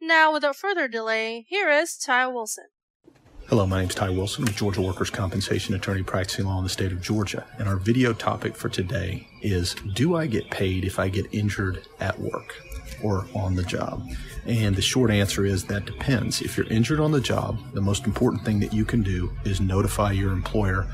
Now, without further delay, here is Ty Wilson. Hello, my name is Ty Wilson. I'm a Georgia workers' compensation attorney practicing law in the state of Georgia. And our video topic for today is Do I get paid if I get injured at work or on the job? And the short answer is that depends. If you're injured on the job, the most important thing that you can do is notify your employer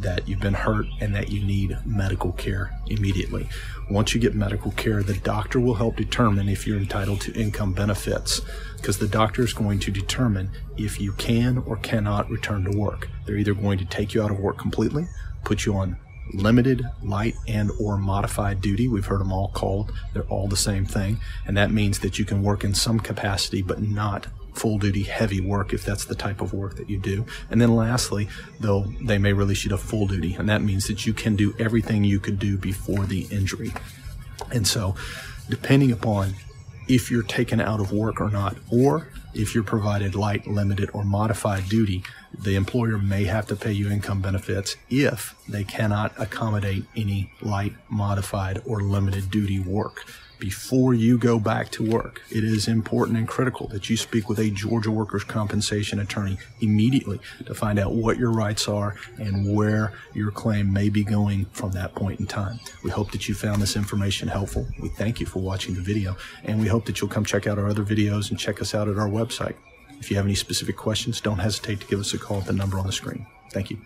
that you've been hurt and that you need medical care immediately. Once you get medical care, the doctor will help determine if you're entitled to income benefits because the doctor is going to determine if you can or cannot return to work. They're either going to take you out of work completely, put you on limited, light, and or modified duty. We've heard them all called. They're all the same thing. And that means that you can work in some capacity, but not full duty heavy work if that's the type of work that you do. And then lastly, they'll they may release you to full duty, and that means that you can do everything you could do before the injury. And so, depending upon if you're taken out of work or not, or if you're provided light, limited, or modified duty, the employer may have to pay you income benefits if they cannot accommodate any light, modified, or limited duty work before you go back to work. It is important and critical that you speak with a Georgia workers' compensation attorney immediately to find out what your rights are and where your claim may be going from that point in time. We hope that you found this information helpful. We thank you for watching the video, and we hope that you'll come check out our other videos and check us out at our website. If you have any specific questions, don't hesitate to give us a call at the number on the screen. Thank you.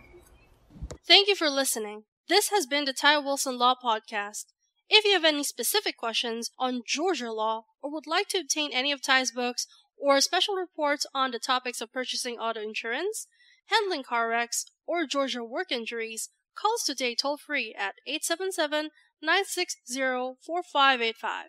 Thank you for listening. This has been the Ty Wilson Law Podcast. If you have any specific questions on Georgia law or would like to obtain any of Ty's books or special reports on the topics of purchasing auto insurance, handling car wrecks, or Georgia work injuries, call us today toll free at 877 960 4585.